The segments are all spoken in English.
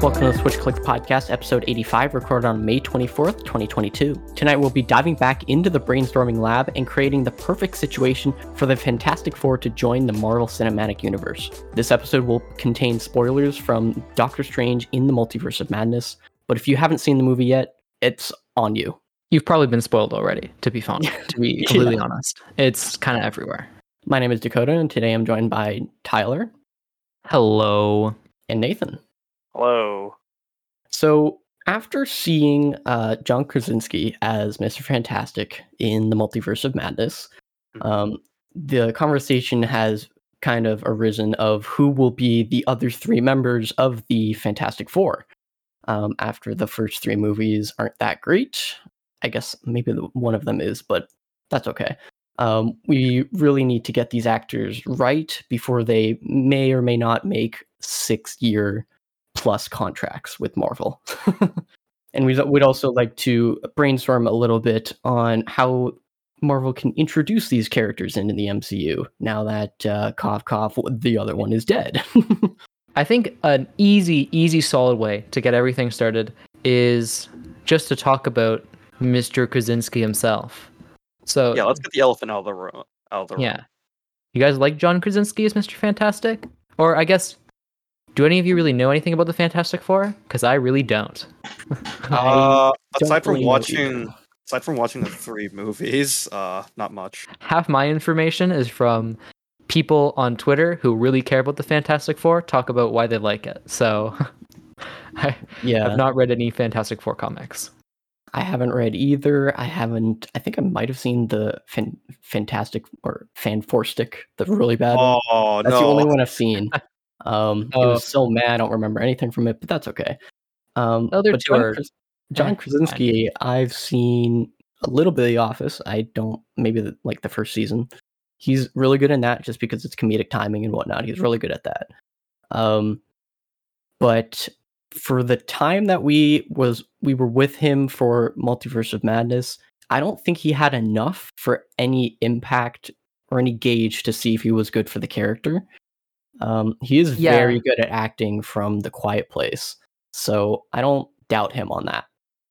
Welcome to the Switch Click Podcast, episode 85, recorded on May 24th, 2022. Tonight we'll be diving back into the brainstorming lab and creating the perfect situation for the Fantastic Four to join the Marvel Cinematic Universe. This episode will contain spoilers from Doctor Strange in the Multiverse of Madness, but if you haven't seen the movie yet, it's on you. You've probably been spoiled already, to be fun, to be completely Yeah. honest. It's kind of everywhere. My name is Dakota, and today I'm joined by Tyler Hello. and Nathan. Hello. So, after seeing uh, John Krasinski as Mr. Fantastic in the Multiverse of Madness, um, the conversation has kind of arisen of who will be the other three members of the Fantastic Four. Um, after the first three movies aren't that great, I guess maybe the, one of them is, but that's okay. Um, we really need to get these actors right before they may or may not make six year plus contracts with Marvel. and we'd, we'd also like to brainstorm a little bit on how Marvel can introduce these characters into the MCU now that uh, cough cough the other one is dead. I think an easy, easy, solid way to get everything started is just to talk about Mr. Krasinski himself. So, Yeah, let's get the elephant out of the room. Out of the room. yeah. You guys like John Krasinski as Mr. Fantastic? Or I guess, do any of you really know anything about the Fantastic Four? Because I really don't. Uh, don't aside from really watching, either. aside from watching the three movies, uh, not much. half my information is from people on Twitter who really care about the Fantastic Four talk about why they like it. So I yeah, have not read any Fantastic Four comics. I haven't read either. I haven't. I think I might have seen the fan, Fantastic or Fan Four Stick, the really bad one. Oh That's no! the only one I've seen. Um, it Oh. was so mad. I don't remember anything from it, but that's okay. Um, other but two John, are- Kras- John Krasinski, I've seen a little bit of The Office. I don't maybe the, like the first season. He's really good in that, just because it's comedic timing and whatnot. He's really good at that. Um, but for the time that we was we were with him for Multiverse of Madness, I don't think he had enough for any impact or any gauge to see if he was good for the character. Um, he is Yeah. very good at acting from The Quiet Place, so I don't doubt him on that.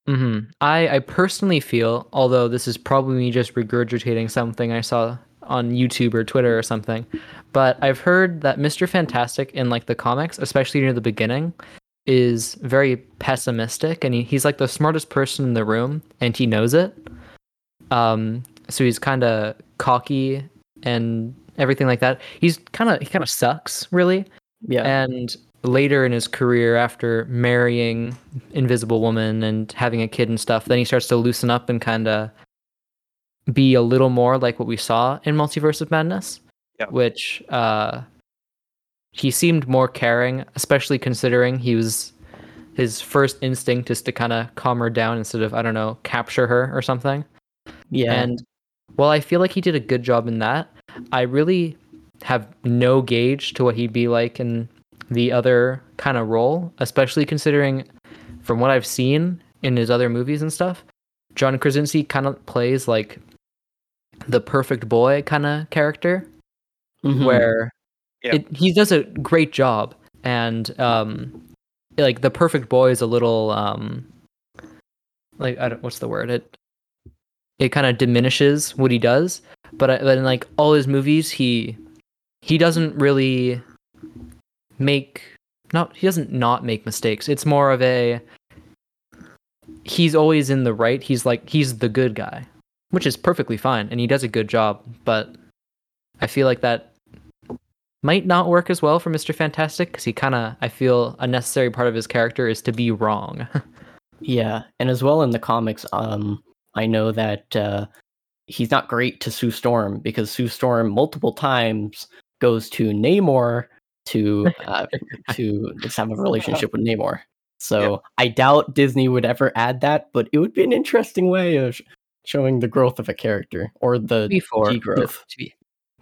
hmm I, I personally feel, although this is probably me just regurgitating something I saw on YouTube or Twitter or something, but I've heard that Mr. Fantastic in like the comics, especially near the beginning, is very pessimistic and he, he's like the smartest person in the room and he knows it. Um, so he's kind of cocky and everything like that. He's kind of he kind of sucks really. Yeah, And later in his career, after marrying Invisible Woman and having a kid and stuff, then he starts to loosen up and kind of be a little more like what we saw in Multiverse of Madness. Yeah. Which uh, he seemed more caring, especially considering he was his first instinct is to kind of calm her down instead of I don't know capture her or something. yeah, And while I feel like he did a good job in that, I really have no gauge to what he'd be like in the other kind of role, especially considering from what I've seen in his other movies and stuff, John Krasinski kind of plays like the perfect boy kind of character Mhm. where Yeah. it, he does a great job and um like the perfect boy is a little um like I don't what's the word it it kind of diminishes what he does but, I, but in like all his movies he he doesn't really make not he doesn't not make mistakes. It's more of a he's always in the right. He's like he's the good guy which is perfectly fine and he does a good job but i feel like that might not work as well for mr fantastic because he kind of i feel a necessary part of his character is to be wrong. Yeah, and as well in the comics, um, I know that uh, he's not great to Sue Storm because Sue Storm multiple times goes to Namor to uh, to just have a relationship with Namor. So I doubt Disney would ever add that, but it would be an interesting way of sh- showing the growth of a character or the before degrowth. to be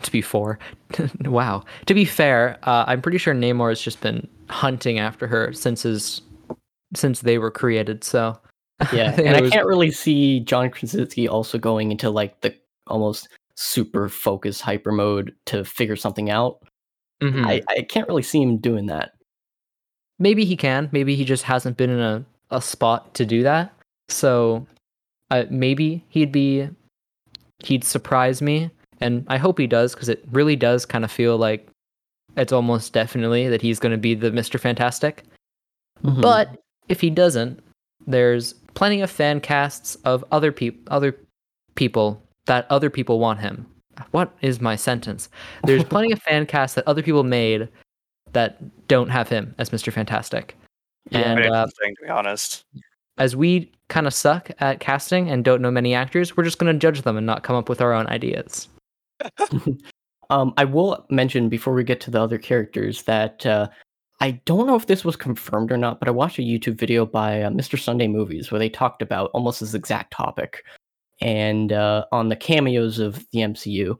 to be fair wow to be fair uh, i'm pretty sure namor has just been hunting after her since his since they were created so Yeah, and I was- can't really see John Krasinski also going into like the almost super focused hyper mode to figure something out. Mhm. I, I can't really see him doing that. maybe he can. Maybe he just hasn't been in a, a spot to do that. So uh, maybe he'd be he'd surprise me, and I hope he does because it really does kind of feel like it's almost definitely that he's going to be the Mister Fantastic. Mhm. But if he doesn't, there's plenty of fan casts of other people, other people that other people want him. What is my sentence? There's plenty of fan casts that other people made that don't have him as Mr. Fantastic. Yeah. and uh, interesting, to be honest. as we kind of suck at casting and don't know many actors, we're just going to judge them and not come up with our own ideas. Um, I will mention before we get to the other characters that uh, I don't know if this was confirmed or not, but I watched a YouTube video by uh, Mr. Sunday Movies where they talked about almost this exact topic, and uh, on the cameos of the MCU,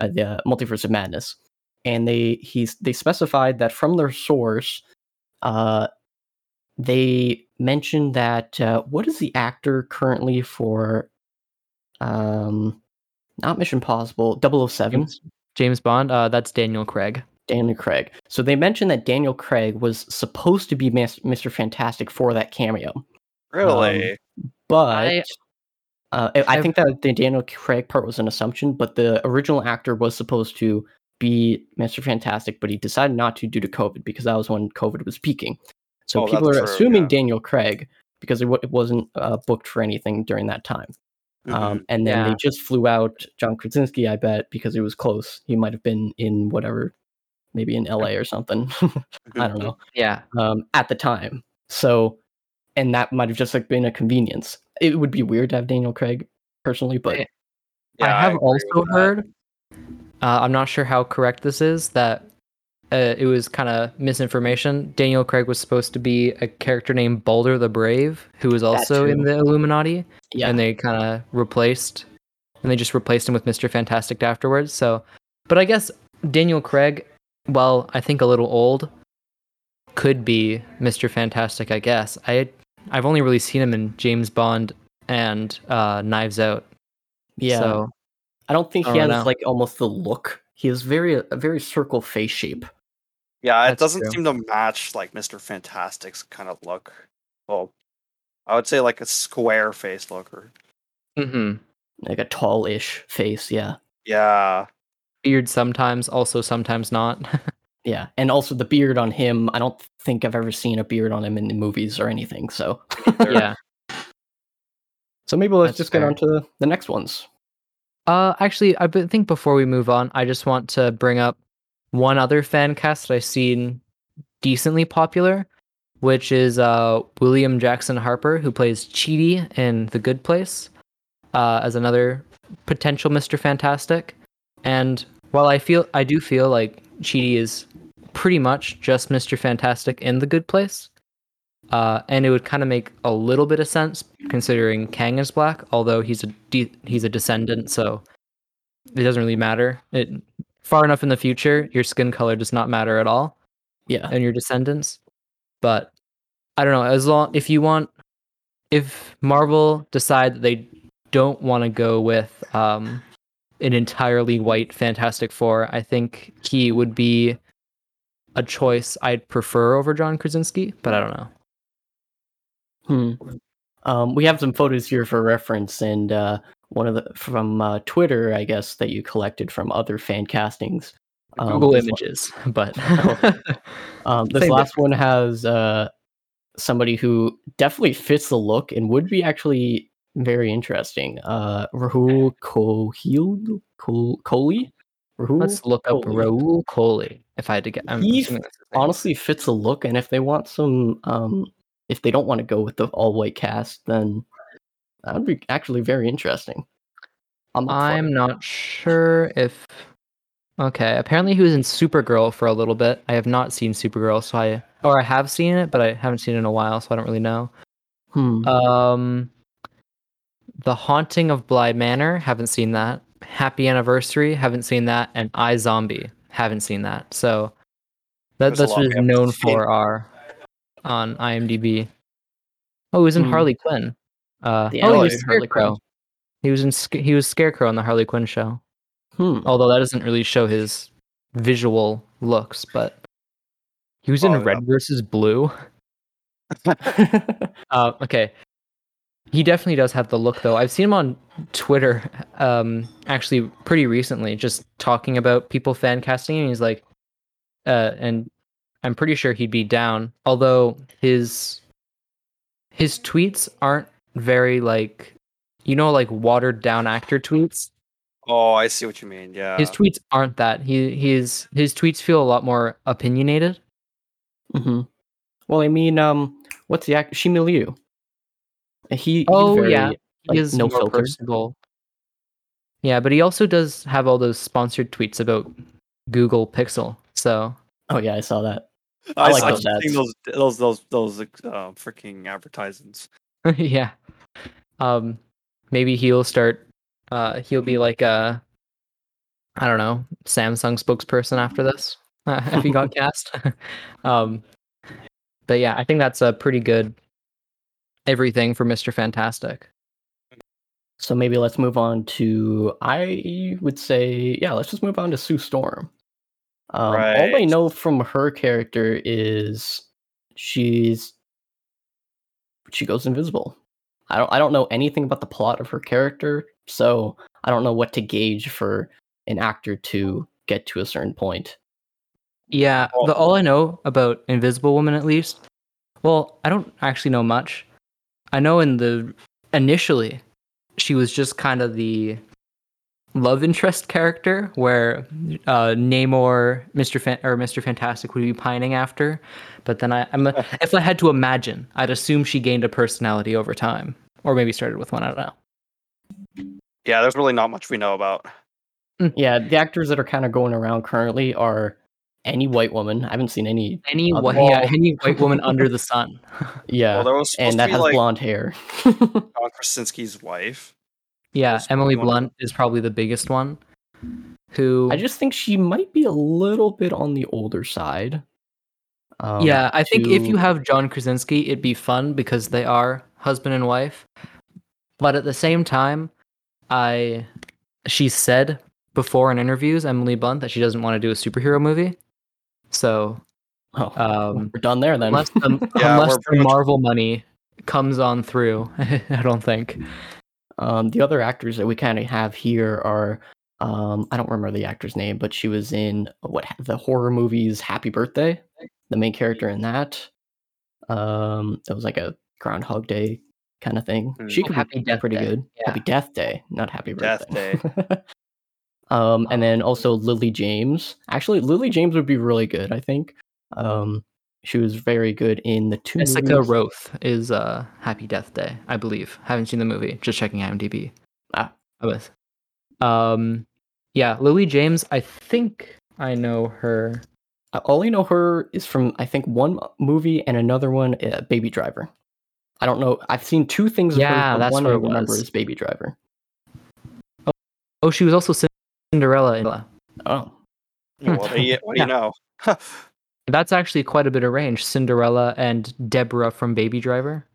uh, the Multiverse of Madness, and they he's they specified that from their source, uh, they mentioned that uh, what is the actor currently for, um, not Mission Possible, 007? James, James Bond, uh, that's Daniel Craig. Daniel Craig. So they mentioned that Daniel Craig was supposed to be Mas- Mr. Fantastic for that cameo, Really? but I- uh, I, I think that the Daniel Craig part was an assumption. But the original actor was supposed to be Mr. Fantastic, but he decided not to due to COVID because that was when COVID was peaking. So Oh, people are true, assuming yeah. Daniel Craig because it, w- it wasn't uh, booked for anything during that time. Mhm. Um, and then Yeah. they just flew out John Krasinski, I bet, because it was close. He might have been in whatever, maybe in LA or something. I don't know. Yeah. Um, at the time. So, and that might have just like been a convenience. It would be weird to have Daniel Craig personally, but Yeah. Yeah, I have agree also heard, uh, I'm not sure how correct this is, that uh, it was kind of misinformation. Daniel Craig was supposed to be a character named Balder the Brave, who was also in the Illuminati, yeah, and they kind of replaced, and they just replaced him with Mr. Fantastic afterwards. So, but I guess Daniel Craig, well, I think a little old, could be Mr. Fantastic. I guess I I've only really seen him in James Bond and uh, Knives Out. yeah. So I don't think I he don't has know. like almost the look. He has very a very circle face shape. Yeah, it That's doesn't true. seem to match like Mr. Fantastic's kind of look. Well, I would say like a square face look or mhm. Like a tall-ish face, yeah. yeah. Beard sometimes, also sometimes not. Yeah. And also the beard on him, I don't think I've ever seen a beard on him in the movies or anything. So yeah. So maybe let's That's just get on to the next ones. Uh, actually, I think before we move on, I just want to bring up one other fan cast that I've seen decently popular, which is uh William Jackson Harper, who plays Chidi in The Good Place, uh, as another potential Mister Fantastic. And while I feel, I do feel like Chidi is pretty much just Mister Fantastic in The Good Place. Uh, and it would kind of make a little bit of sense considering Kang is black, although he's a de- he's a descendant, so it doesn't really matter. It far enough in the future, your skin color does not matter at all, Yeah. and your descendants. But I don't know. As long if you want, if Marvel decide that they don't want to go with um, an entirely white Fantastic Four, I think he would be a choice I'd prefer over John Krasinski. But I don't know. Hmm. Um, we have some photos here for reference, and uh, one of the from uh, Twitter, I guess, that you collected from other fan castings. Um, Google Images, but Um, this Same last one has uh, somebody who definitely fits the look and would be actually very interesting. Uh, Rahul Kohil Kohli. Rahul let's look up Kohli. Raul Coley. If I had to get, I'm He assuming that's his name. honestly fits the look, and if they want some, um, if they don't want to go with the all white cast, then that would be actually very interesting. I'm, I'm not sure if. Okay, apparently he was in Supergirl for a little bit. I have not seen Supergirl, so I or I have seen it, but I haven't seen it in a while, so I don't really know. Hmm. Um, The Haunting of Bly Manor, haven't seen that. Happy Anniversary, haven't seen that, and I Zombie, haven't seen that. So that, There's a that's what we he's known seen. for are on IMDb. Oh, he was in Hmm. Harley Quinn. Uh, The oh, he was Harley Quinn. Scarecrow. He was in he was Scarecrow on the Harley Quinn show. hmm. Although that doesn't really show his visual looks, but He was in Oh, yeah. Red versus Blue. Uh, okay. He definitely does have the look, though. I've seen him on Twitter, um, actually pretty recently, just talking about people fan casting. And he's like, uh, and I'm pretty sure he'd be down. Although his his tweets aren't very like, you know, like watered down actor tweets. Oh, I see what you mean. Yeah. His tweets aren't that. He his his tweets feel a lot more opinionated. hmm Well, I mean, um, what's the act? Simu Liu. He. Oh, very, yeah. He like, is no more filter. personable. Yeah, but he also does have all those sponsored tweets about Google Pixel. So Oh yeah, I saw that. I, I like I those ads. those those those those uh, freaking advertisements. yeah, um, maybe he'll start. Uh, he'll be like a, I don't know, Samsung spokesperson after this uh, if he got cast. um, but yeah, I think that's a pretty good everything for Mister Fantastic. So maybe let's move on to. I would say, yeah, let's just move on to Sue Storm. Um, All I know from her character is she's she goes invisible. I don't I don't know anything about the plot of her character, so I don't know what to gauge for an actor to get to a certain point. Yeah, the all I know about Invisible Woman at least. Well, I don't actually know much. I know in the initially she was just kind of the love interest character where uh Namor, Mr. Fan- or Mr. Fantastic would be pining after. But then I, I'm a, if I had to imagine, I'd assume she gained a personality over time, or maybe started with one. I don't know. Yeah, there's really not much we know about. Yeah, the actors that are kind of going around currently are any white woman. I haven't seen any. Any Other- white, yeah, any white woman under the sun. Yeah, Well, there was and that to be has like blonde hair. John Krasinski's wife. Yeah, There's Emily one- Blunt is probably the biggest one. Who I just think she might be a little bit on the older side. Um, yeah, I think if you have John Krasinski, it'd be fun because they are husband and wife. But at the same time, I she said before in interviews, Emily Blunt, that she doesn't want to do a superhero movie. So oh, um, we're done there then. unless the, Yeah, unless the pretty much- Marvel money comes on through, I don't think. Um, the other actors that we kind of have here are um, I don't remember the actor's name, but she was in what the horror movies Happy Birthday, the main character in that. Um, it was like a Groundhog Day kind of thing. Hmm. She Oh, could Happy be Death pretty Day, good. yeah. Happy Death Day, not Happy Death Birthday. um, and then also Lily James. Actually, Lily James would be really good. I think. Um, she was very good in the two Jessica movies. Rothe is uh, Happy Death Day, I believe. Haven't seen the movie, just checking IMDb. Ah. I was. Um, yeah, Lily James. I think I know her. All I only know her is from I think one movie and another one, uh, Baby Driver. I don't know. I've seen two things. of her, Yeah, that's one what I remember was. is Baby Driver. Oh, she was also Cinderella. Oh, Yeah, what do you, what do you know? that's actually quite a bit of range. Cinderella and Deborah from Baby Driver.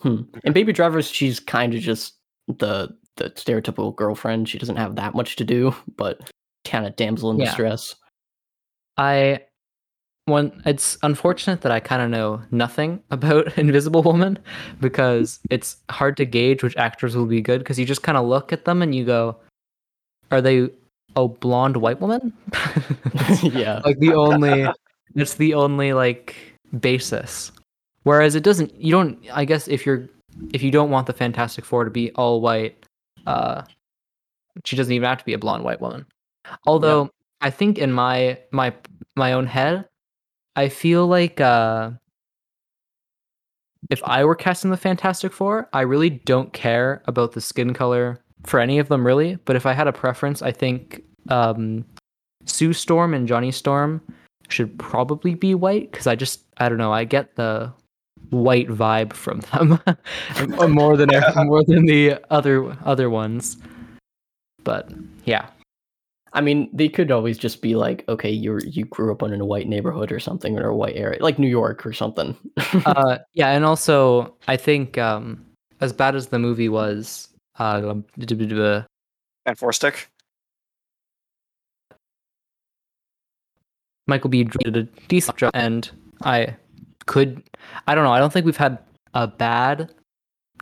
hmm. And Baby Driver, she's kind of just the the stereotypical girlfriend. She doesn't have that much to do, but kind of damsel in Yeah. distress. I one it's unfortunate that I kind of know nothing about Invisible Woman because it's hard to gauge which actors will be good because you just kind of look at them and you go, are they a blonde white woman? yeah, like the only it's the only like basis. Whereas it doesn't you don't I guess if you're if you don't want the Fantastic Four to be all white, uh she doesn't even have to be a blonde white woman. Although I think in my my my own head, I feel like uh if I were casting the Fantastic Four, I really don't care about the skin color for any of them really. But if I had a preference, I think um Sue Storm and Johnny Storm should probably be white because I just I don't know I get the white vibe from them more than more than the other other ones. But yeah, I mean, they could always just be like, okay, you you grew up in a white neighborhood or something, or a white area, like New York or something. uh, yeah, and also I think um, as bad as the movie was, uh, And four stick. Michael B. did a decent job, and I could. I don't know. I don't think we've had a bad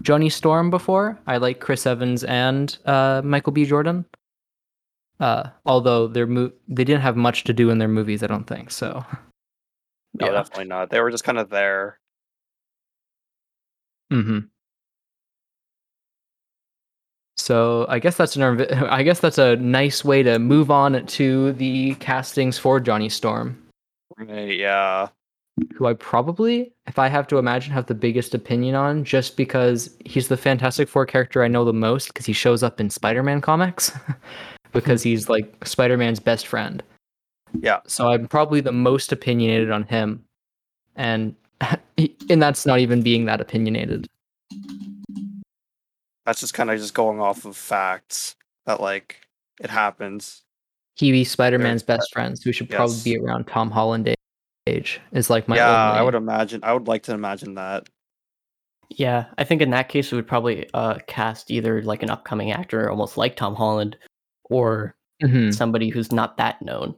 Johnny Storm before. I like Chris Evans and uh, Michael B. Jordan. Uh, although their mo- they didn't have much to do in their movies, I don't think so. No, Yeah. definitely not. They were just kind of there. hmm So I guess that's an I guess that's a nice way to move on to the castings for Johnny Storm, Right, yeah. who I probably, if I have to imagine, have the biggest opinion on, just because he's the Fantastic Four character I know the most, because he shows up in Spider-Man comics, because he's like Spider-Man's best friend. Yeah. So I'm probably the most opinionated on him, and and that's not even being that opinionated. That's just kind of just going off of facts that like it happens. he be Spider-Man's best friends, who should probably be around Tom Holland age. Is like my yeah. I would imagine. I would like to imagine that. Yeah, I think in that case, we would probably uh, cast either like an upcoming actor, almost like Tom Holland, or Mhm. somebody who's not that known.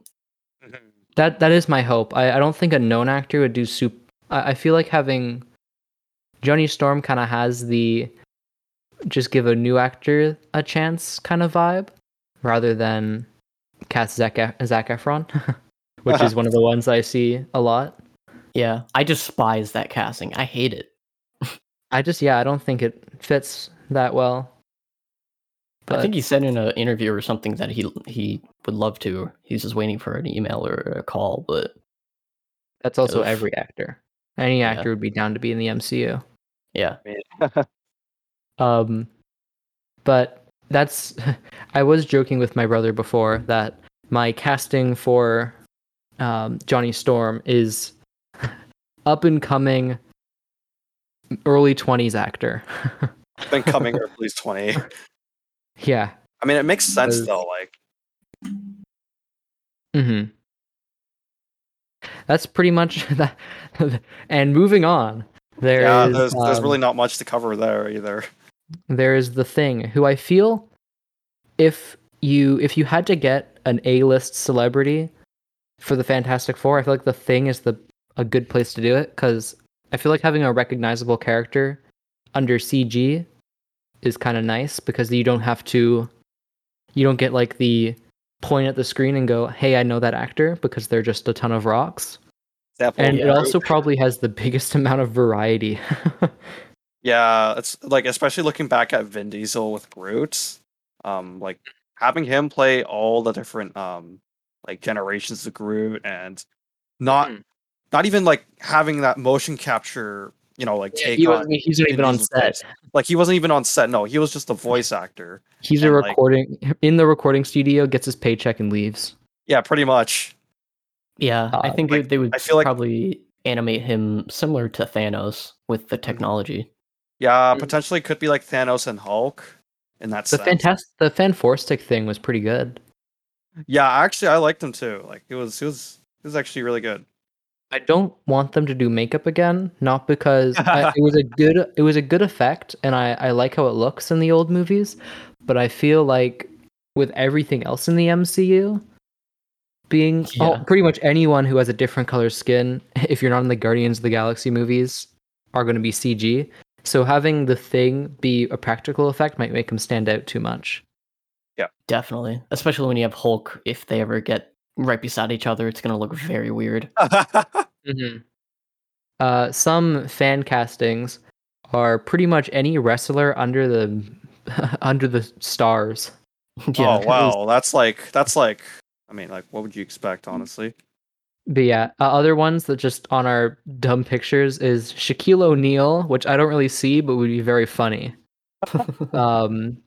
That that is my hope. I, I don't think a known actor would do soup. I, I feel like having Johnny Storm kind of has the just give a new actor a chance kind of vibe, rather than cast Zac Ef- Zac Efron, which is one of the ones I see a lot. Yeah, I despise that casting. I hate it. I just yeah, I don't think it fits that well. But I think he said in an interview or something that he he would love to. He's just waiting for an email or a call, but that's also Oof. every actor. Any Yeah. actor would be down to be in the MCU. yeah. Um, but that's I was joking with my brother before that my casting for um, Johnny Storm is up and coming early 20s actor. Been coming or at twenty. yeah. I mean, it makes sense though. Like, mm-hmm. That's pretty much that and moving on. There is yeah, there's, there's um, really not much to cover there either. There is the thing who I feel if you if you had to get an A-list celebrity for the Fantastic Four, I feel like the thing is the a good place to do it because I feel like having a recognizable character under CG is kind of nice because you don't have to you don't get like the point at the screen and go, "Hey, I know that actor" because they're just a ton of rocks. Example, And it Groot. also probably has the biggest amount of variety. Yeah, it's like especially looking back at Vin Diesel with Groot, um, like having him play all the different um like generations of Groot and not Hmm. not even like having that motion capture, you know, like take he on wasn't, he's not even on set. voice. Like he wasn't even on set. No, he was just a voice actor. He's a And, like- recording in the recording studio, gets his paycheck and leaves. Yeah, pretty much. Yeah, I Uh, think like, they would I feel like- probably animate him similar to Thanos with the technology. Yeah, Mm. potentially could be like Thanos and Hulk in that The sense. fantastic, the fan four thing was pretty good. Yeah, actually, I liked him too. Like it was, it was, it was actually really good. I don't want them to do makeup again, not because I, it was a good, it was a good effect, and I I like how it looks in the old movies, but I feel like with everything else in the MCU, being oh, Yeah. pretty much anyone who has a different color skin, if you're not in the Guardians of the Galaxy movies, are going to be CG. So having the thing be a practical effect might make them stand out too much. Yeah. Definitely, especially when you have Hulk. If they ever get right beside each other, it's gonna look very weird. Mm-hmm. Uh, some fan castings are pretty much any wrestler under the under the stars. yeah, oh wow, that's like that's like. I mean, like, what would you expect, honestly? But yeah, uh, other ones that just on our dumb pictures is Shaquille O'Neal, which I don't really see, but would be very funny. Um,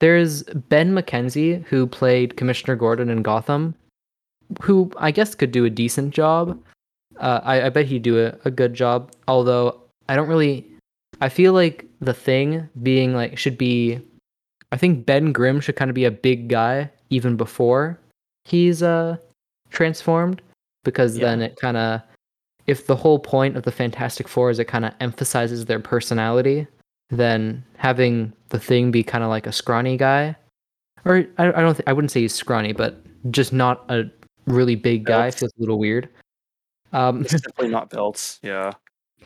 there's Ben McKenzie who played Commissioner Gordon in Gotham, who I guess could do a decent job. Uh, I, I bet he'd do a, a good job. Although I don't really, I feel like the thing being like should be, I think Ben Grimm should kind of be a big guy even before he's uh transformed because Yeah. then it kind of if the whole point of the Fantastic Four is it kind of emphasizes their personality, then having the thing be kind of like a scrawny guy, or I, I don't think I wouldn't say he's scrawny, but just not a really big guy feels a little weird. Um, It's definitely not built. Yeah.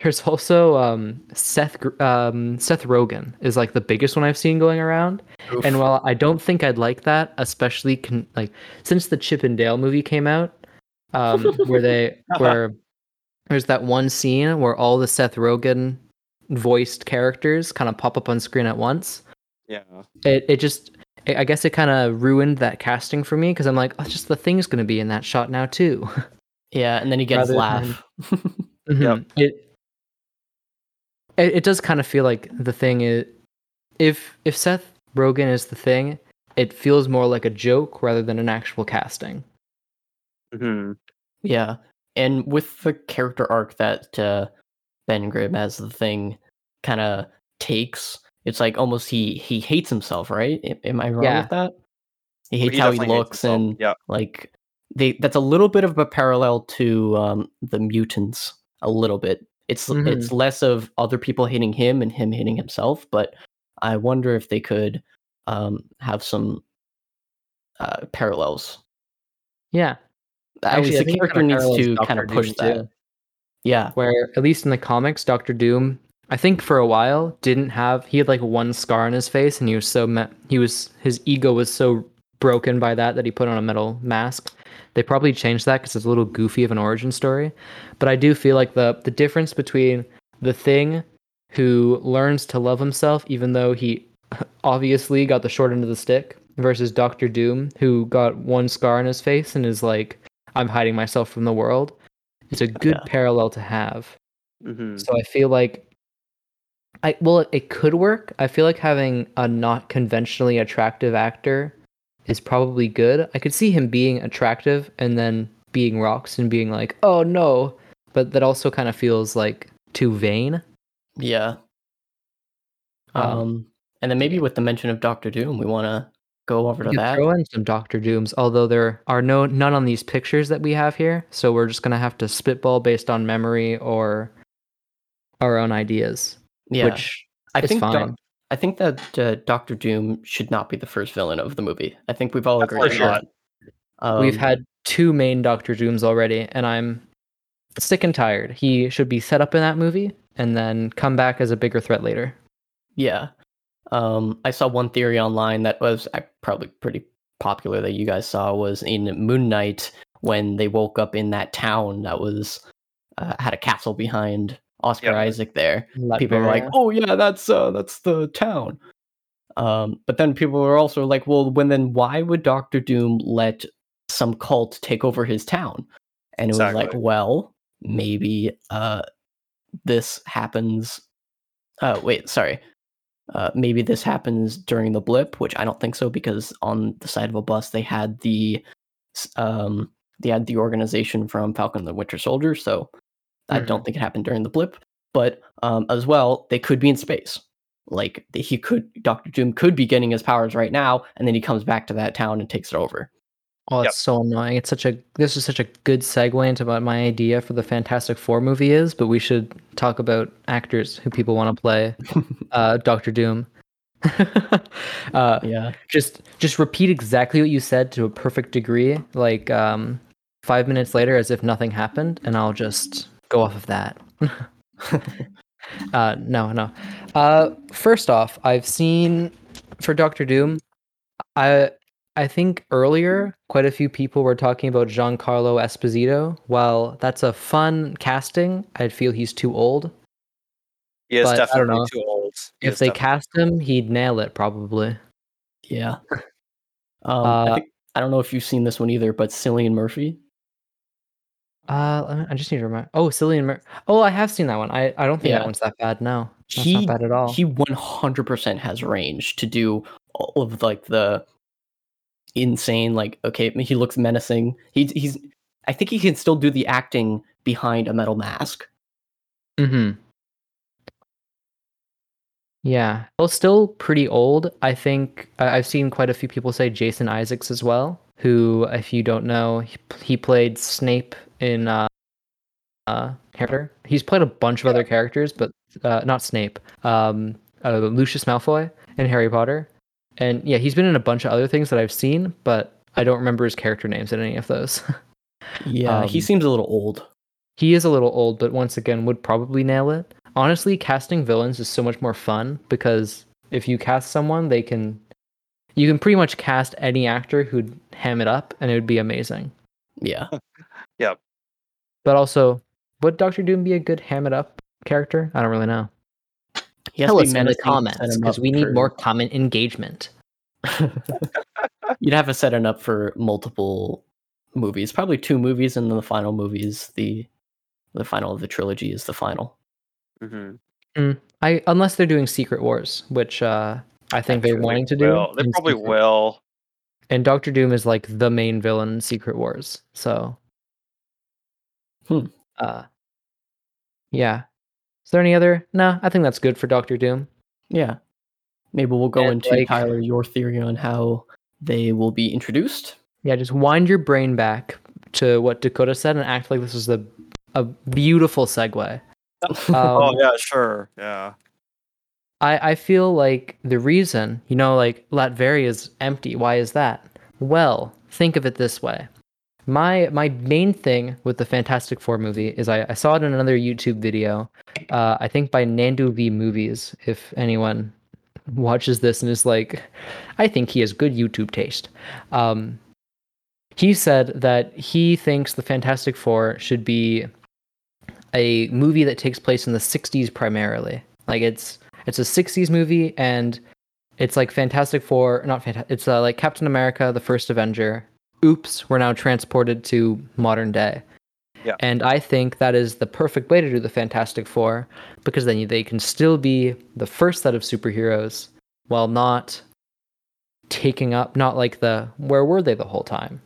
There's also um, Seth um, Seth Rogen is like the biggest one I've seen going around. Oof. And while I don't think I'd like that, especially con- like since the Chip and Dale movie came out, um, where they where there's that one scene where all the Seth Rogen voiced characters kind of pop up on screen at once. Yeah. It it just I I guess it kind of ruined that casting for me because I'm like, oh, just the thing's gonna be in that shot now too. yeah, and then he gets Rather laugh. Mhm. It, it it does kind of feel like the thing is if if Seth Rogen is the thing, it feels more like a joke rather than an actual casting. hmm Yeah, and with the character arc that uh, Ben Grimm as the thing kind of takes, it's like almost he he hates himself, right? Am I wrong Yeah. with that? He He hates how he definitely hates looks, and yeah. like they that's a little bit of a parallel to um, the mutants. A little bit. It's Mhm. it's less of other people hating him and him hating himself, but I wonder if they could um, have some uh, parallels. Yeah, At least I the character kinda needs to Doctor kind of push Doom, that. too. Yeah, where at least in the comics, Doctor Doom, I think for a while didn't have he had like one scar on his face, and he was so me- he was his ego was so broken by that that he put on a metal mask. They probably changed that because it's a little goofy of an origin story, but I do feel like the the difference between the Thing, who learns to love himself even though he obviously got the short end of the stick, versus Doctor Doom, who got one scar on his face and is like, "I'm hiding myself from the world." It's a good Yeah. parallel to have. hmm So I feel like I well it could work. I feel like having a not conventionally attractive actor is probably good. I could see him being attractive and then being rocks and being like, "Oh no." But that also kind of feels like too vain. yeah. Um, Um, and then maybe with the mention of Doctor Doom, we want to go over to that. throw in some Doctor Dooms, although there are no none on these pictures that we have here. So we're just gonna have to spitball based on memory or our own ideas, Yeah, which I is think fine. I think that uh, Doctor Doom should not be the first villain of the movie. I think we've all That's agreed for on that. Um, We've had two main Doctor Dooms already, and I'm sick and tired. He should be set up in that movie and then come back as a bigger threat later. Yeah. Um, I saw one theory online that was uh, probably pretty popular that you guys saw was in Moon Knight when they woke up in that town that was uh, had a castle behind Oscar Yep. Isaac there. People were like, "Oh yeah, that's uh, that's the town." Um, but then people were also like, "Well, when then why would Doctor Doom let some cult take over his town?" And it was like, "Well, maybe uh, this happens." Uh, wait, sorry. Uh, maybe this happens during the blip, which I don't think so because on the side of a bus they had the um they had the organization from Falcon and the Winter Soldier, so I don't think it happened during the blip. But um, as well, they could be in space. Like he could, Doctor Doom could be getting his powers right now, and then he comes back to that town and takes it over. Oh, it's Yep. so annoying. It's such a this is such a good segue into what my idea for the Fantastic Four movie is, but we should talk about actors who people want to play uh, Doctor Doom. uh, Yeah, just just repeat exactly what you said to a perfect degree, like um, five minutes later, as if nothing happened, and I'll just go off of that. uh, no, no. Uh, first off, I've seen for Doctor Doom. I I think earlier quite a few people were talking about Giancarlo Esposito. While that's a fun casting, I feel he's too old. He is But I don't definitely know. too old. He if they cast him, he'd nail it probably. yeah. Um, I Uh, think I don't know if you've seen this one either, but Cillian Murphy. Uh, I just need to remember. Oh, Cillian Mur- Oh, I have seen that one. I, I don't think Yeah. that one's that bad. No, that's he not bad at all. he 100% has range to do all of like the insane like okay he looks menacing he's he's i think he can still do the acting behind a metal mask hmm Yeah, well, still pretty old. I think I've seen quite a few people say Jason Isaacs as well. Who, if you don't know, he, he played Snape in uh, uh, Harry Potter. He's played a bunch of other characters, but uh, not Snape. Um, uh, Lucius Malfoy in Harry Potter, and yeah, he's been in a bunch of other things that I've seen, but I don't remember his character names in any of those. yeah he Um, seems a little old he is a little old, but once again would probably nail it. Honestly, casting villains is so much more fun because if you cast someone, they can you can pretty much cast any actor who'd ham it up and it would be amazing. Yeah. Yeah. But also, would Doctor Doom be a good ham it up character? I don't really know. He has Tell to be us in the menacing to set comments because we need for- more comment engagement. You'd have to set it up for multiple movies, probably two movies, and then the final movie is the the final of the trilogy is the final. Mm-hmm. I unless they're doing Secret Wars, which uh, I think they're wanting to do. Will. They probably Secret- will. And Doctor Doom is like the main villain in Secret Wars. So, Hmm. uh, yeah. Is there any other? No, I think that's good for Doctor Doom. Yeah. Maybe we'll go And, into like- Tyler your theory on how they will be introduced. Yeah, just wind your brain back to what Dakota said and act like this is a a beautiful segue. Um, oh yeah, sure. Yeah. I, I feel like the reason, you know, like Latveria is empty. Why is that? Well, think of it this way. My my main thing with the Fantastic Four movie is I, I saw it in another YouTube video, uh, I think by Nandu V Movies, if anyone watches this and is like, I think he has good YouTube taste. Um, he said that he thinks the Fantastic Four should be a movie that takes place in the 60s primarily. Like it's it's a 60s movie and it's like Fantastic Four, not Fantastic. It's uh, like Captain America, the first Avenger. Oops, we're now transported to modern day. Yeah. And I think that is the perfect way to do the Fantastic Four because then they can still be the first set of superheroes while not taking up not like the where were they the whole time.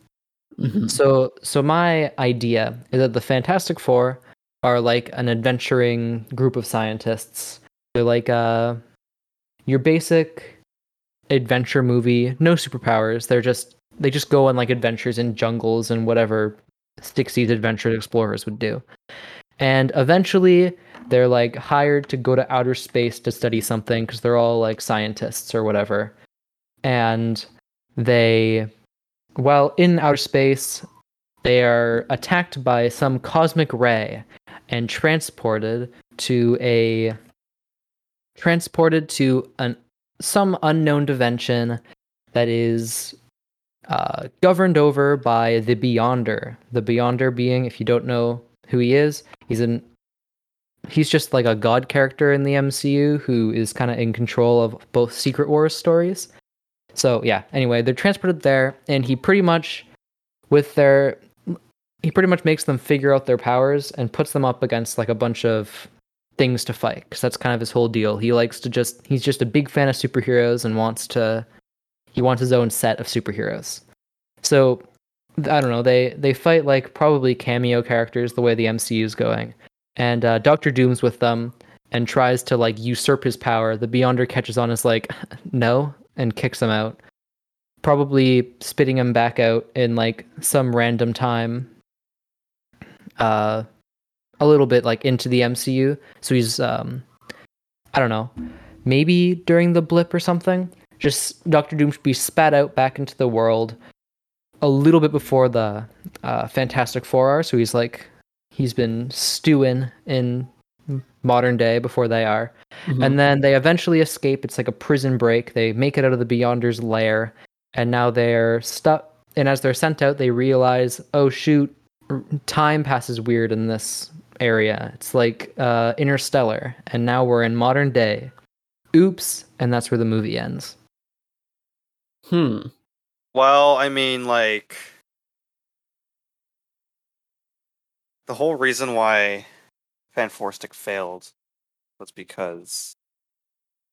Mhm. So so my idea is that the Fantastic Four are like an adventuring group of scientists. They're like uh your basic adventure movie, no superpowers. They're just they just go on like adventures in jungles and whatever 60s adventure explorers would do. And eventually they're like hired to go to outer space to study something because they're all like scientists or whatever. And they while in outer space, they are attacked by some cosmic ray and transported to a transported to an some unknown dimension that is uh, governed over by the Beyonder. The Beyonder being, if you don't know who he is, he's an he's just like a god character in the MCU who is kind of in control of both Secret Wars stories. So yeah, anyway, they're transported there, and he pretty much, with their, he pretty much makes them figure out their powers and puts them up against like a bunch of things to fight. Because that's kind of his whole deal. He likes to just, he's just a big fan of superheroes and wants to, he wants his own set of superheroes. So I don't know. They they fight like probably cameo characters the way the MCU is going, and uh, Doctor Doom's with them and tries to like usurp his power. The Beyonder catches on as like no and kicks him out, probably spitting him back out in like some random time. Uh, a little bit like into the MCU. So he's um, I don't know, maybe during the blip or something. Just Doctor Doom should be spat out back into the world a little bit before the uh, Fantastic Four are. So he's like he's been stewing in modern day before they are. Mhm. And then they eventually escape. It's like a prison break. They make it out of the Beyonder's lair, and now they're stuck. And as they're sent out, they realize, oh shoot, time passes weird in this area. It's like uh, interstellar, and now we're in modern day. Oops, and that's where the movie ends. Hmm. Well, I mean, like the whole reason why Fan Four Stick failed was because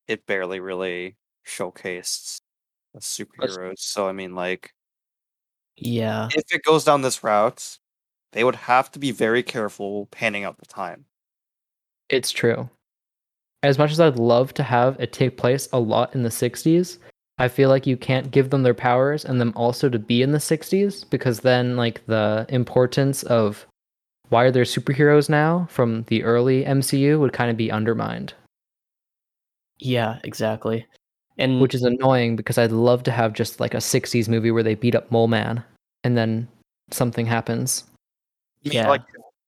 it barely really showcased the superheroes. So I mean, like Yeah. if it goes down this route, they would have to be very careful panning out the time. It's true. As much as I'd love to have it take place a lot in the 60s, I feel like you can't give them their powers and them also to be in the 60s because then like the importance of why are there superheroes now from the early MCU would kind of be undermined, Yeah, exactly. And which is annoying because I'd love to have just like a 60s movie where they beat up Mole Man and then something happens. Yeah. like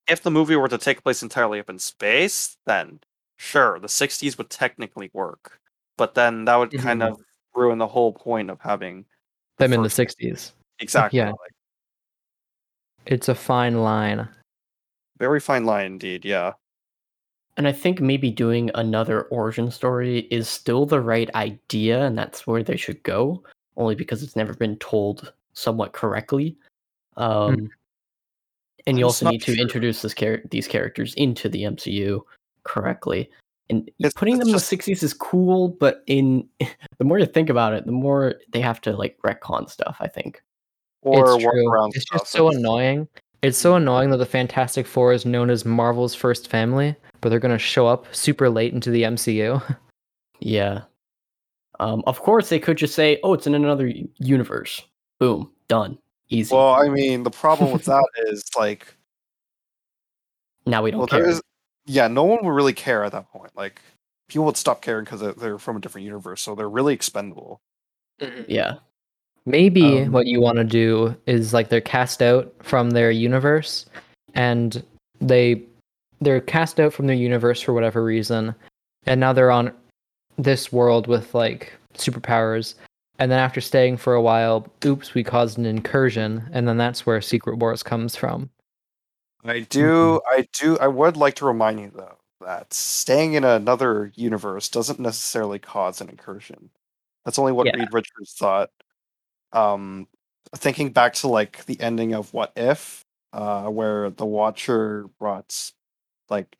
if the movie were to take place entirely up in space, then sure, the 60s would technically work. But then that would kind Mhm. of ruin the whole point of having Them in the 60s. exactly. Yeah. like, It's a fine line. very fine line indeed. Yeah. And I think maybe doing another origin story is still the right idea, and that's where they should go, only because it's never been told somewhat correctly. Um, and you also need to introduce this char- these characters into the MCU correctly. And It's- putting it's them in the 60s is cool, but in the more you think about it, the more they have to like retcon stuff, I think. Or it's true. It's just so annoying. It's so annoying that the Fantastic Four is known as Marvel's first family, but they're going to show up super late into the MCU. Yeah. Um, of course, they could just say, "Oh, it's in another universe." Boom, done, easy. Well, I mean, the problem with that is like, now we don't well, care. there is, yeah, no one would really care at that point. Like, people would stop caring because they're, they're from a different universe, so they're really expendable. Yeah, Maybe Um, what you want to do is like they're cast out from their universe and they they're cast out from their universe for whatever reason and now they're on this world with like superpowers and then after staying for a while oops we caused an incursion and then that's where secret wars comes from I do, I do, I would like to remind you though that staying in another universe doesn't necessarily cause an incursion. That's only what Yeah. Reed Richards thought. Um, thinking back to like the ending of What If, uh, where the Watcher brought like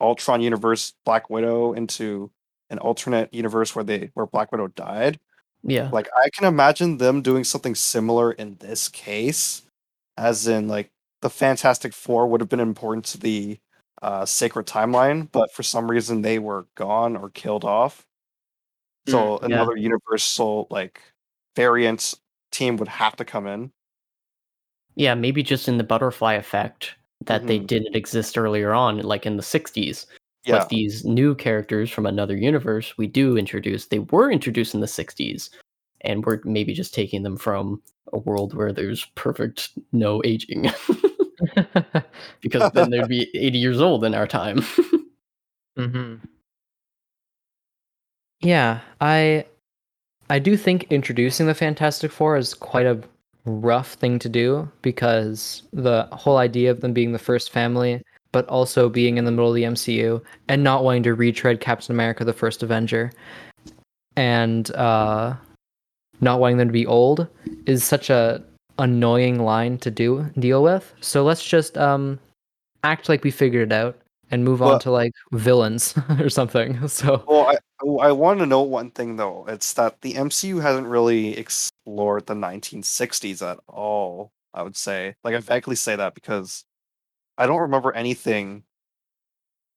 Ultron universe Black Widow into an alternate universe where they where Black Widow died. Yeah, Like I can imagine them doing something similar in this case, as in like the Fantastic Four would have been important to the uh, sacred timeline, but for some reason they were gone or killed off. So yeah. another universal like variant team would have to come in. yeah. Maybe just in the butterfly effect that they Mhm. didn't exist earlier on, like in the '60s. Yeah, But these new characters from another universe, we do introduce. They were introduced in the '60s, and we're maybe just taking them from a world where there's perfect no aging, because then they'd be 80 years old in our time. hmm Yeah, I I do think introducing the Fantastic Four is quite a rough thing to do because the whole idea of them being the first family, but also being in the middle of the MCU and not wanting to retread Captain America: The First Avenger, and uh, not wanting them to be old is such a annoying line to do deal with. So let's just um act like we figured it out and move on to like villains or something. So Well, I I want to know one thing though. It's that the MCU hasn't really explored the 1960s at all. I would say, like, I vaguely say that because I don't remember anything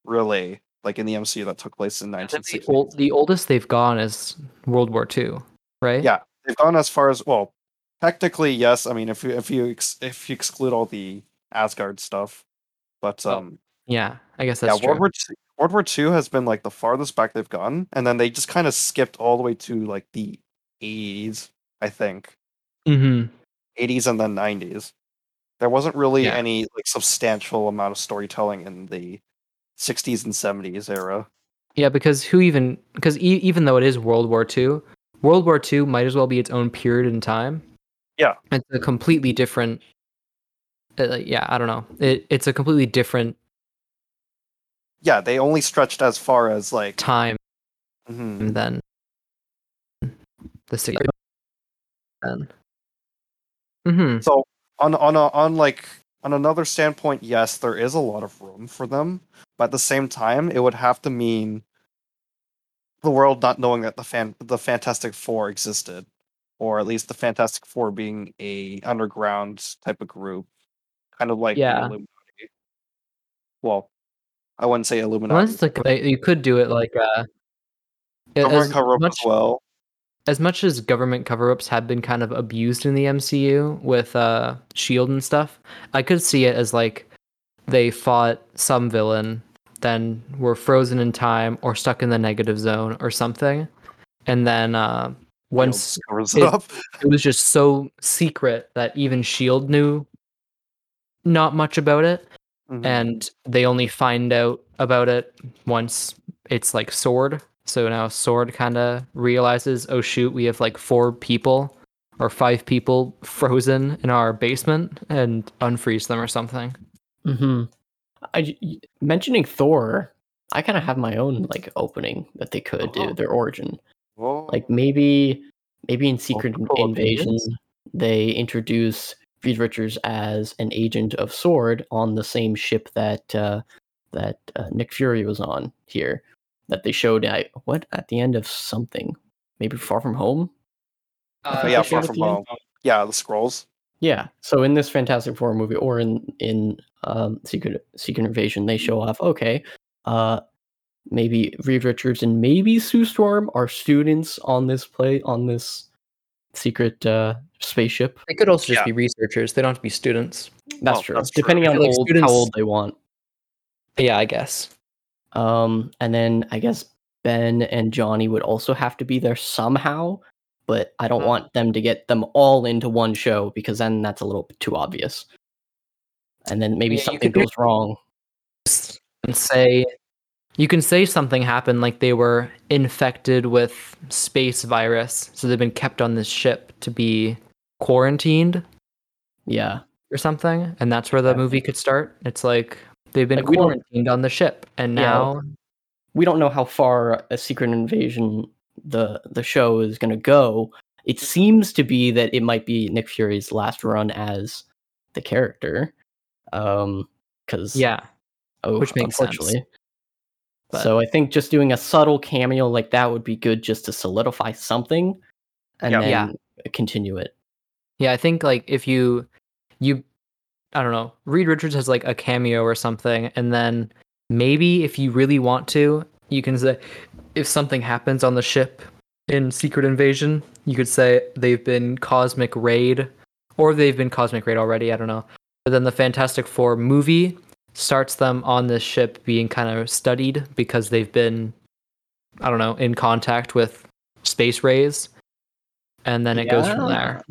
really like in the MCU that took place in the, old, the oldest they've gone is World War II, right? Yeah, they've gone as far as well. Technically, yes. I mean, if you if you ex, if you exclude all the Asgard stuff, but um, Yeah, I guess yeah, that's World true. War II, World War Two has been like the farthest back they've gone, and then they just kind of skipped all the way to like the 80s, I think, hmm 80s and then 90s. There wasn't really Yeah. any like substantial amount of storytelling in the 60s and 70s era. Yeah, because who even because e- even though it is World War II, World War II might as well be its own period in time. Yeah. it's a completely different. uh, yeah, I don't know. It, it's a completely different Yeah, they only stretched as far as like time mhm. than the six. Then. hmm So on on a, on like on another standpoint, yes, there is a lot of room for them, but at the same time, it would have to mean the world not knowing that the fan the Fantastic Four existed, or at least the Fantastic Four being a underground type of group, kind of like Yeah. Illuminati. Well, I wouldn't say Illuminati. They- you could do it like uh, government as much as well. As much as government cover-ups have been kind of abused in the MCU with uh Shield and stuff, I could see it as like they fought some villain, then were frozen in time or stuck in the negative zone or something, and then uh once it it- up. it was just so secret that even Shield knew not much about it, Mhm. and they only find out about it once it's like sword so now sword kind of realizes oh shoot we have like four people or five people frozen in our basement and unfreeze them or something hmm I j- y- mentioning Thor. I kind of have my own like opening that they could do Oh. their origin. Whoa. Like maybe maybe in Secret Multiple Invasion opinions? they introduce Reed Richards as an agent of Sword on the same ship that uh, that uh, Nick Fury was on here. That they showed at what at the end of something, maybe Far From Home. I Oh, yeah, Far From the end. Home. yeah, the Skrulls. Yeah. So in this Fantastic Four movie, or in in um, Secret Secret Invasion, they show off. Okay, uh, maybe Reed Richards and maybe Sue Storm are students on this play on this secret uh, spaceship. they could also just Yeah. be researchers they don't have to be students That's Oh, true. that's true. Depending on Like old, students- how old they want. yeah i guess Um, and then I guess Ben and Johnny would also have to be there somehow, but I don't Mhm. want them to get them all into one show because then that's a little bit too obvious. And then maybe Yeah, something goes wrong. and say you can say something happened like they were infected with space virus so they've been kept on this ship to be quarantined Yeah. or something and that's where the movie could start it's like they've been Like, quarantined on the ship and Yeah, now we don't know how far a secret invasion the the show is going to go it seems to be that it might be nick fury's last run as the character um because yeah oh, which makes sense. But- so i think just doing a subtle cameo like that would be good just to solidify something and Yeah. then Yeah. continue it yeah i think like if you you i don't know reed richards has like a cameo or something and then maybe if you really want to you can say if something happens on the ship in secret invasion you could say they've been cosmic raid or they've been cosmic raid already i don't know. But then the fantastic four movie starts them on this ship being kind of studied because they've been i don't know in contact with space rays and then it goes from there.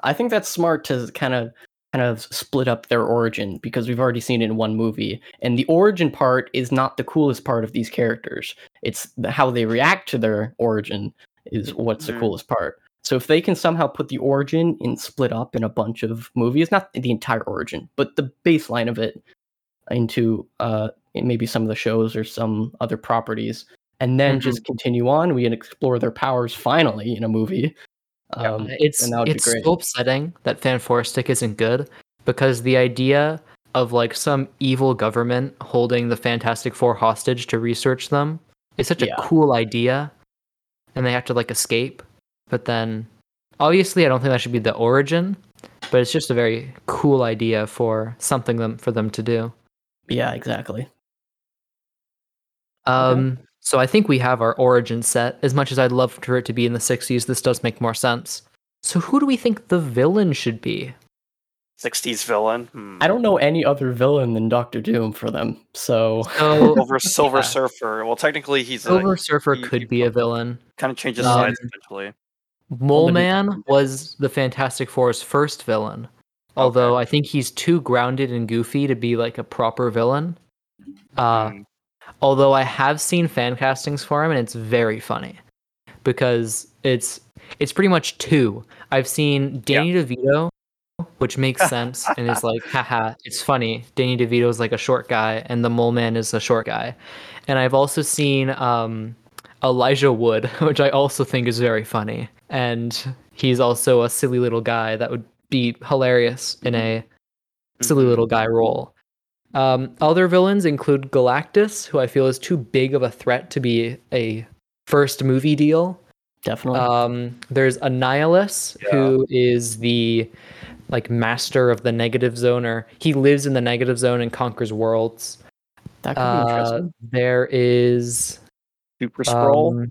I think that's smart to kind of kind of split up their origin because we've already seen it in one movie, and the origin part is not the coolest part of these characters. It's the, how they react to their origin is what's the Mhm. coolest part. So if they can somehow put the origin in split up in a bunch of movies, not the entire origin, but the baseline of it into uh maybe some of the shows or some other properties, and then Mhm. just continue on, we can explore their powers finally in a movie. Yeah, Um, it's and that it's so upsetting that Fant4stic isn't good because the idea of like some evil government holding the Fantastic Four hostage to research them is such Yeah. a cool idea, and they have to like escape. But then, obviously, I don't think that should be the origin, but it's just a very cool idea for something them for them to do. Yeah, exactly. Um, so I think we have our origin set. As much as I'd love for it to be in the '60s, this does make more sense. So who do we think the villain should be? 60s villain. Hmm. I don't know any other villain than Doctor Doom for them. So So Silver Silver Yeah. Surfer. Well, technically, he's Silver a Surfer he- could he be a villain. kind of changes Um, sides eventually. Mole Man was the Fantastic Four's first villain. Although I think he's too grounded and goofy to be like a proper villain. Uh, Hmm. Although I have seen fan castings for him and it's very funny because it's it's pretty much two. I've seen Danny DeVito, which makes sense and it's like haha, it's funny. Danny DeVito is like a short guy and the mole man is a short guy. And I've also seen um Elijah Wood, which I also think is very funny. And he's also a silly little guy that would be hilarious in a silly Mhm. little guy role. Um, other villains include Galactus, who I feel is too big of a threat to be a first movie deal. definitely. Um, there's Annihilus, who is the like master of the negative zone, or he lives in the negative zone and conquers worlds. that could be Uh, interesting. there is Super Skrull. um,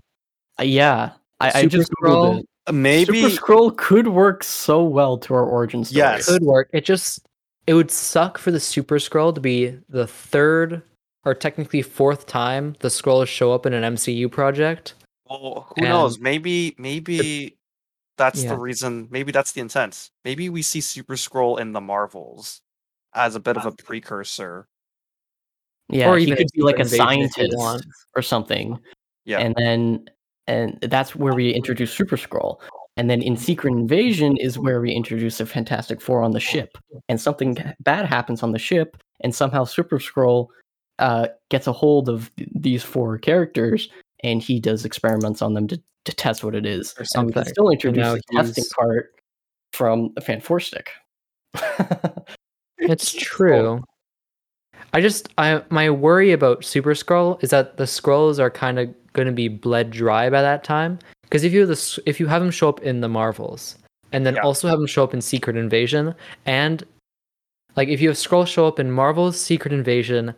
Uh, yeah, I, I just Skrull? googled it. Maybe. Super Skrull could work so well to our origin story. Yes. could work. It just it would suck for the Super Skrull to be the third or technically fourth time the Skrulls show up in an MCU project. Well, who And- knows? Maybe. Maybe. That's Yeah. the reason. Maybe that's the intent. Maybe we see Super Skrull in the Marvels as a bit of a precursor Yeah, or he could be like a Secret Invasion if you scientist or something. Yeah. And then and that's where we introduce Super Skrull. And then in Secret Invasion is where we introduce the Fantastic Four on the ship. And something bad happens on the ship, and somehow Super Skrull uh, gets a hold of these four characters, and he does experiments on them to, to test what it is. Or And we still introduce the testing part from the Fant4stic. It's true. I just I my worry about Super Skrull is that the Skrulls are kind of going to be bled dry by that time. Because if you have if you have them show up in the Marvels, and then Yeah. also have them show up in Secret Invasion, and like if you have Skrull show up in Marvel's Secret Invasion,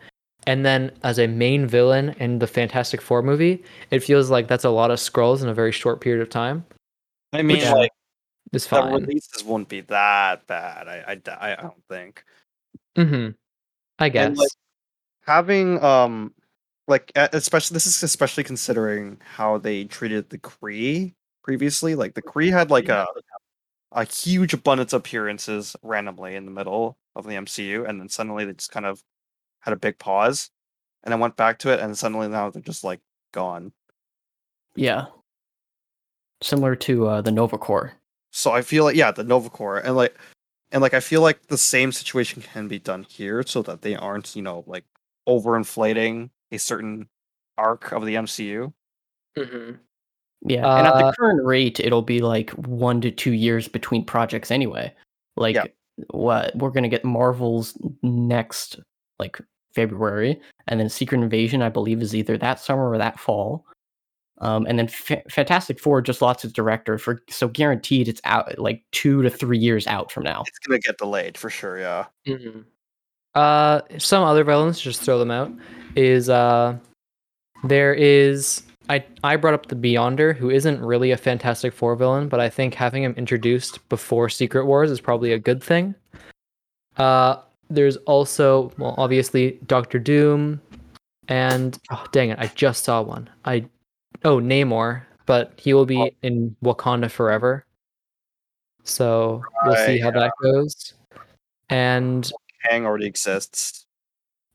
and then as a main villain in the Fantastic Four movie, it feels like that's a lot of Skrulls in a very short period of time. I mean, like It's the releases won't be that bad. I I don't think. hmm I guess. Like, having um like especially this is especially considering how they treated the Kree previously. Like the Kree had like a a huge abundance of appearances randomly in the middle of the MCU, and then suddenly they just kind of had a big pause, and then went back to it, and suddenly now they're just like gone. yeah. Similar to uh, the Nova Corps. So I feel like yeah, the Nova Corps, and like and like I feel like the same situation can be done here, so that they aren't you know like overinflating a certain arc of the MCU. hmm Yeah, and at Uh, the current rate, it'll be like one to two years between projects anyway. Like, Yeah. what we're gonna get Marvel's next like February, and then Secret Invasion, I believe, is either that summer or that fall. Um, and then Fa- Fantastic Four just lost its director for so guaranteed it's out like two to three years out from now. It's gonna get delayed for sure. Yeah. hmm Uh, some other villains, just throw them out. Is uh, there is I I brought up the Beyonder, who isn't really a Fantastic Four villain, but I think having him introduced before Secret Wars is probably a good thing. Uh, there's also well, obviously Doctor Doom, and oh dang it, I just saw one. I oh Namor, but he will be in Wakanda forever. So we'll see how that goes. And Kang already exists.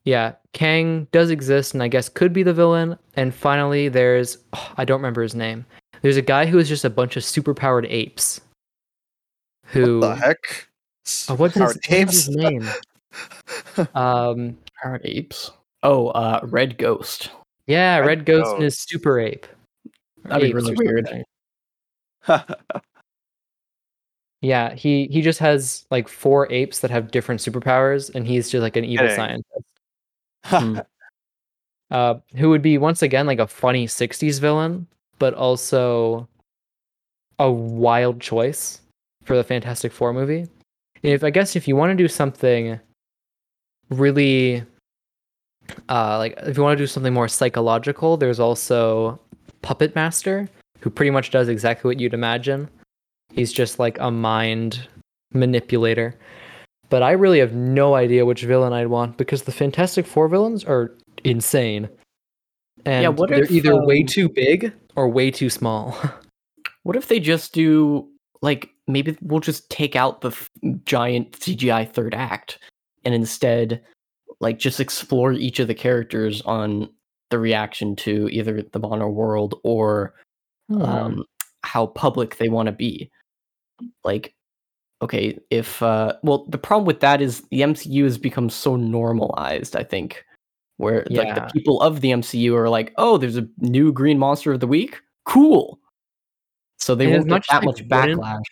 Yeah, Kang does exist and I guess could be the villain. And finally, there's oh, I don't remember his name. There's a guy who is just a bunch of superpowered apes. Who What the heck? Oh, what's, his, Howard what is his Apes? name? um, Powered apes. Oh, uh, Red Ghost. yeah, Red Red Ghost and his super ape. That'd be really weird. Yeah, he he just has like four apes that have different superpowers, and he's just like an evil Kidding. scientist. Hmm. uh, who would be once again like a funny 60s villain, but also a wild choice for the Fantastic Four movie. And if I guess if you want to do something really uh like if you want to do something more psychological, there's also Puppet Master, who pretty much does exactly what you'd imagine. He's just like a mind manipulator. But I really have no idea which villain I'd want because the Fantastic Four villains are insane. And Yeah, what they're if, either way um, too big or way too small. What if they just do like maybe we'll just take out the f- giant CGI third act and instead like just explore each of the characters on the reaction to either the mono world or Hmm. um, how public they want to be. Like, okay, if uh, well, the problem with that is the MCU has become so normalized. I think where like the people of the MCU are like, oh, there's a new Green Monster of the Week, cool. So they And won't get that much backlash.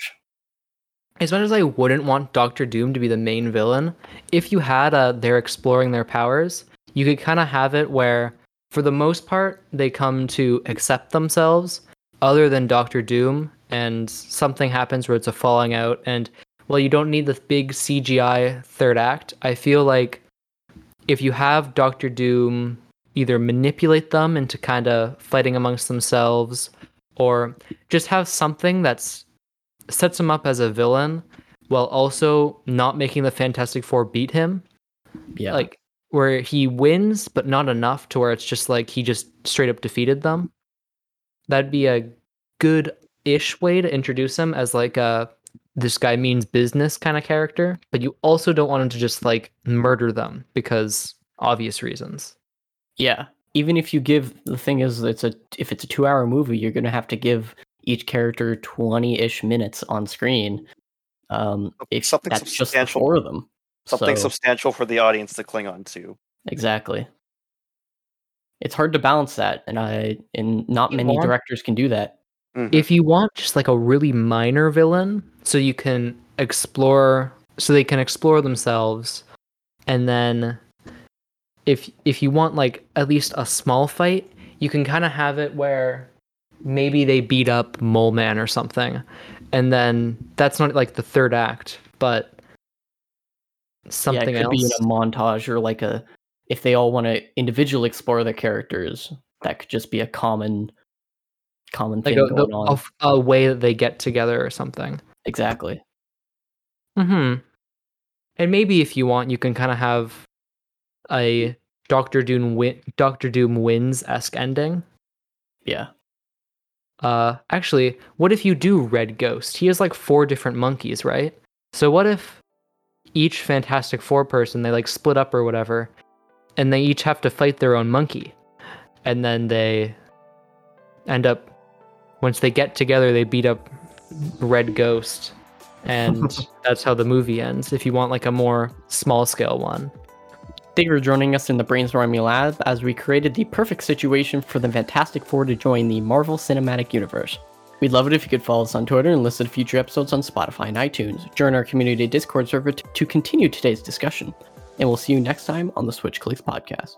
as much as I wouldn't want Doctor Doom to be the main villain, if you had uh they're exploring their powers, you could kind of have it where, for the most part, they come to accept themselves, other than Doctor Doom, and something happens where it's a falling out, and well, you don't need the big CGI third act. I feel like if you have Doctor Doom either manipulate them into kind of fighting amongst themselves, or just have something that's sets him up as a villain while also not making the Fantastic Four beat him. Yeah, Like where he wins, but not enough to where it's just like he just straight up defeated them. That'd be a good ish way to introduce him as like a this guy means business kind of character, but you also don't want him to just like murder them because obvious reasons. Yeah. Even if you give the thing is it's a if it's a two hour movie, you're gonna have to give each character twenty ish minutes on screen. Um if Something that's just the substantial. four of them. Something So- substantial for the audience to cling on to. Exactly. It's hard to balance that, and I and not You many want- directors can do that. Mhm. If you want just like a really minor villain, so you can explore, so they can explore themselves, and then if if you want like at least a small fight, you can kind of have it where maybe they beat up Mole Man or something, and then that's not like the third act, but something yeah, it could else. be in a montage or like a if they all want to individually explore their characters, that could just be a common common like thing a, going the- on. a a way that they get together or something. exactly. Hmm. And maybe if you want, you can kind of have a Doctor Doom win- Doctor Doom wins esque ending. Yeah. Uh, actually, what if you do Red Ghost? He has like four different monkeys, right? So what if each Fantastic Four person they like split up or whatever, and they each have to fight their own monkey, and then they end up once they get together, they beat up Red Ghost, and that's how the movie ends. If you want like a more small scale one. Thank you for joining us in the Brainstorming Lab as we created the perfect situation for the Fantastic Four to join the Marvel Cinematic Universe. We'd love it if you could follow us on Twitter and listen to future episodes on Spotify and iTunes. Join our community Discord server to, to continue today's discussion. And we'll see you next time on the Switch Clicks podcast.